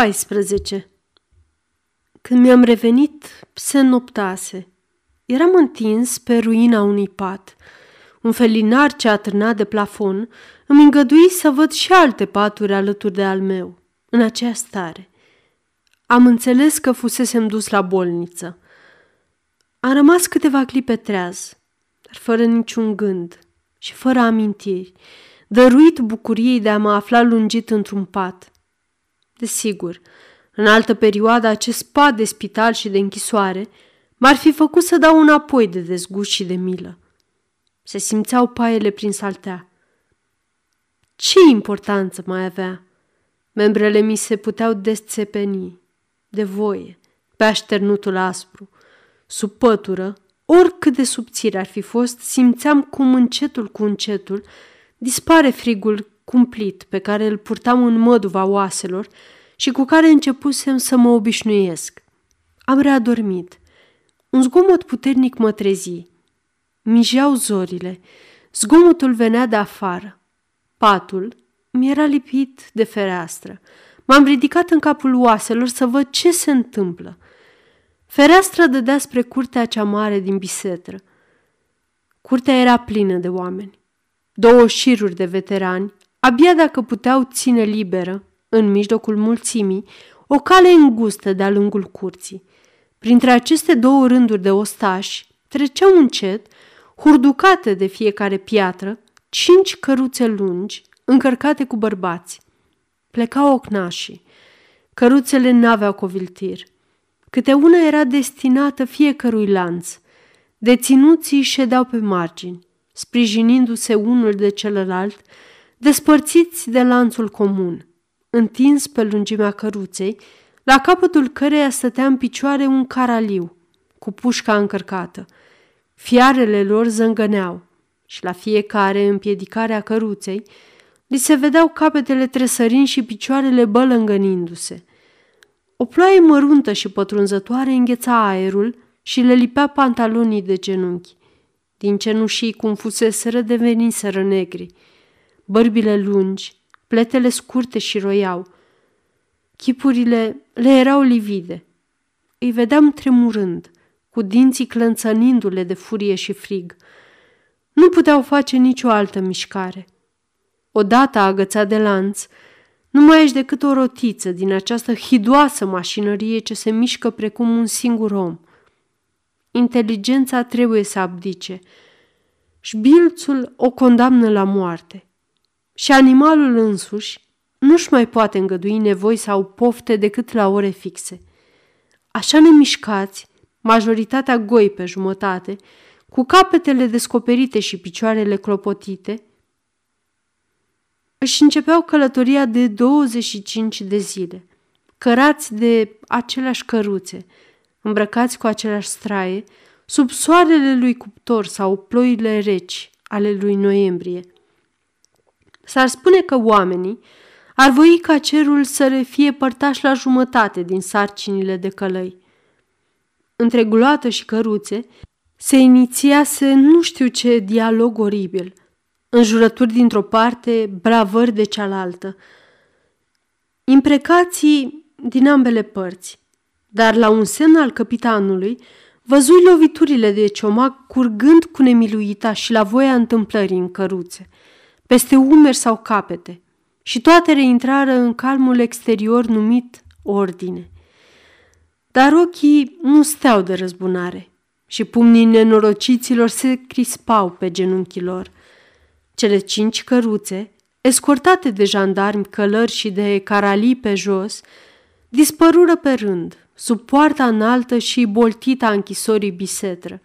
14. Când mi-am revenit, se noptase. Eram întins pe ruina unui pat. Un felinar ce atârna de plafon îmi îngădui să văd și alte paturi alături de al meu, în aceea stare. Am înțeles că fusesem dus la bolniță. Am rămas câteva clipe treaz, dar fără niciun gând și fără amintiri, dăruit bucuriei de a mă afla lungit într-un pat. Desigur, în altă perioadă, acest pat de spital și de închisoare m-ar fi făcut să dau înapoi de dezgust și de milă. Se simțeau paiele prin saltea. Ce importanță mai avea? Membrele mi se puteau desțepeni, de voie, pe așternutul aspru. Sub pătură, oricât de subțire ar fi fost, simțeam cum încetul cu încetul dispare frigul cumplit pe care îl purtam în măduva oaselor și cu care începusem să mă obișnuiesc. Am readormit. Un zgomot puternic mă trezi. Mijeau zorile. Zgomotul venea de afară. Patul mi era lipit de fereastră. M-am ridicat în capul oaselor să văd ce se întâmplă. Fereastra dădea spre curtea cea mare din bisetră. Curtea era plină de oameni. Două șiruri de veterani, abia dacă puteau ține liberă, în mijlocul mulțimii, o cale îngustă de-a lungul curții. Printre aceste două rânduri de ostași treceau încet, hurducate de fiecare piatră, cinci căruțe lungi, încărcate cu bărbați. Plecau ocnașii. Căruțele n-aveau coviltir. Câte una era destinată fiecărui lanț. Deținuții ședeau pe margini, sprijinindu-se unul de celălalt, despărțiți de lanțul comun – întins pe lungimea căruței, la capătul căreia stătea în picioare un caraliu, cu pușca încărcată. Fiarele lor zângăneau și la fiecare împiedicare a căruței li se vedeau capetele tresărind și picioarele bălângănindu-se. O ploaie măruntă și pătrunzătoare îngheța aerul și le lipea pantalonii de genunchi. Din cenușii cum fuseseră deveniseră negri. Bărbile lungi, Pletele scurte și roiau. Chipurile le erau livide. Îi vedeam tremurând, cu dinții clănțănindu-le de furie și frig. Nu puteau face nicio altă mișcare. Odată agățat de lanț, nu mai ești decât o rotiță din această hidoasă mașinărie ce se mișcă precum un singur om. Inteligența trebuie să abdice. Șbilțul o condamnă la moarte și animalul însuși nu-și mai poate îngădui nevoi sau pofte decât la ore fixe. Așa nemișcați, majoritatea goi pe jumătate, cu capetele descoperite și picioarele clopotite, își începeau călătoria de 25 de zile, cărați de aceleași căruțe, îmbrăcați cu aceleași straie, sub soarele lui cuptor sau ploile reci ale lui noiembrie – S-ar spune că oamenii ar voi ca cerul să le fie părtaș la jumătate din sarcinile de călăi. Între guloată și căruțe se inițiase nu știu ce dialog oribil, înjurături dintr-o parte, bravări de cealaltă, imprecații din ambele părți, dar la un semn al capitanului văzui loviturile de ciomac curgând cu nemiluita și la voia întâmplării în căruțe – peste umeri sau capete, și toate reintrară în calmul exterior numit ordine. Dar ochii nu steau de răzbunare și pumnii nenorociților se crispau pe genunchii lor. Cele cinci căruțe, escortate de jandarmi, călări și de caralii pe jos, dispărură pe rând, sub poarta înaltă și boltită a închisorii bisetră.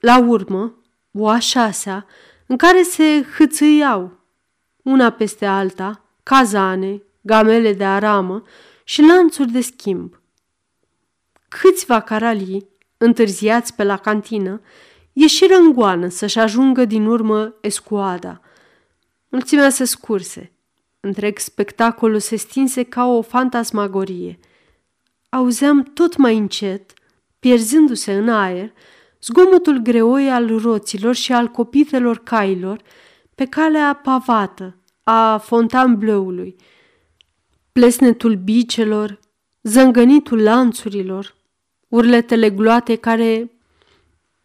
La urmă, o a șasea, în care se hâțâiau una peste alta cazane, gamele de aramă și lanțuri de schimb. Câțiva caralii, întârziați pe la cantină, ieșiră în goană să-și ajungă din urmă escuada. Mulțimea se scurse. Întreg spectacolul se stinse ca o fantasmagorie. Auzeam tot mai încet, pierzându-se în aer, zgomotul greoi al roților și al copitelor cailor pe calea pavată a Fontainebleau-ului. plesnetul bicelor, zângănitul lanțurilor, urletele gloate care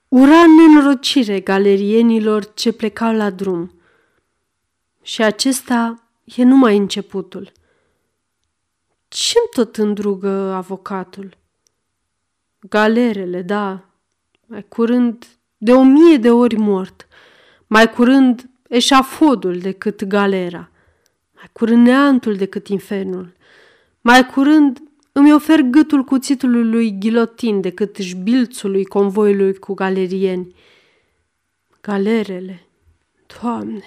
ura nenorocire galerienilor ce plecau la drum. Și acesta e numai începutul. Ce-mi tot îndrugă avocatul? Galerele, da, mai curând de o mie de ori mort, mai curând eșafodul decât galera, mai curând neantul decât infernul, mai curând îmi ofer gâtul cuțitului lui ghilotin decât șbilțului convoiului cu galerieni. Galerele, Doamne!